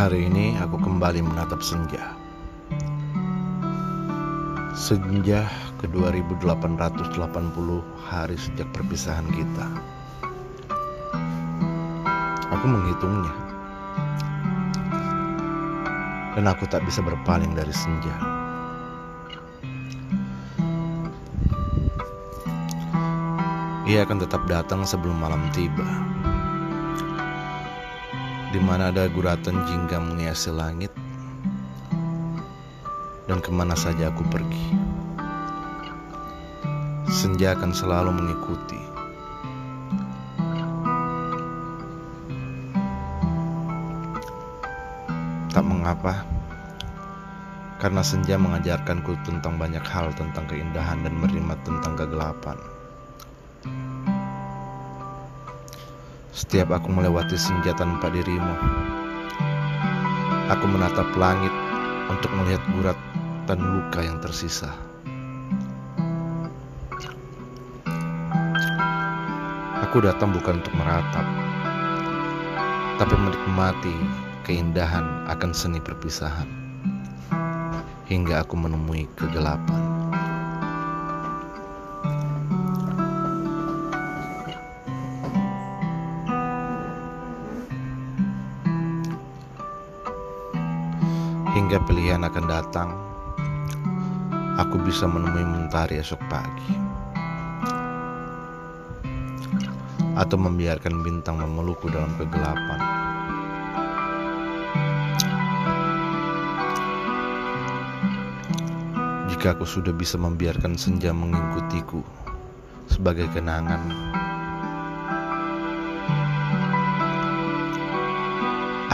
Hari ini aku kembali menatap senja. Senja ke 2880 hari sejak perpisahan kita. Aku menghitungnya. Dan aku tak bisa berpaling dari senja. Ia akan tetap datang sebelum malam tiba di mana ada guratan jingga menghiasi langit, dan ke mana saja aku pergi. Senja akan selalu mengikuti. Tak mengapa, karena senja mengajarkanku tentang banyak hal tentang keindahan dan menerima tentang kegelapan. Setiap aku melewati senja tanpa dirimu, aku menatap langit untuk melihat gurat dan luka yang tersisa. Aku datang bukan untuk meratap, tapi menikmati keindahan akan seni perpisahan hingga aku menemui kegelapan. Hingga pilihan akan datang, aku bisa menemui mentari esok pagi. Atau membiarkan bintang memelukku dalam kegelapan. Jika aku sudah bisa membiarkan senja mengikutiku sebagai kenangan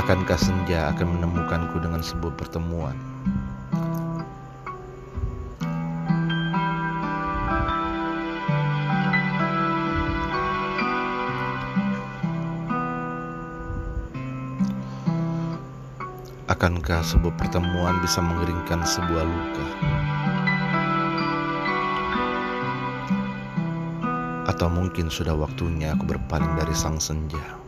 Akankah senja akan menemukanku dengan sebuah pertemuan? Akankah sebuah pertemuan bisa mengeringkan sebuah luka? Atau mungkin sudah waktunya aku berpaling dari sang senja?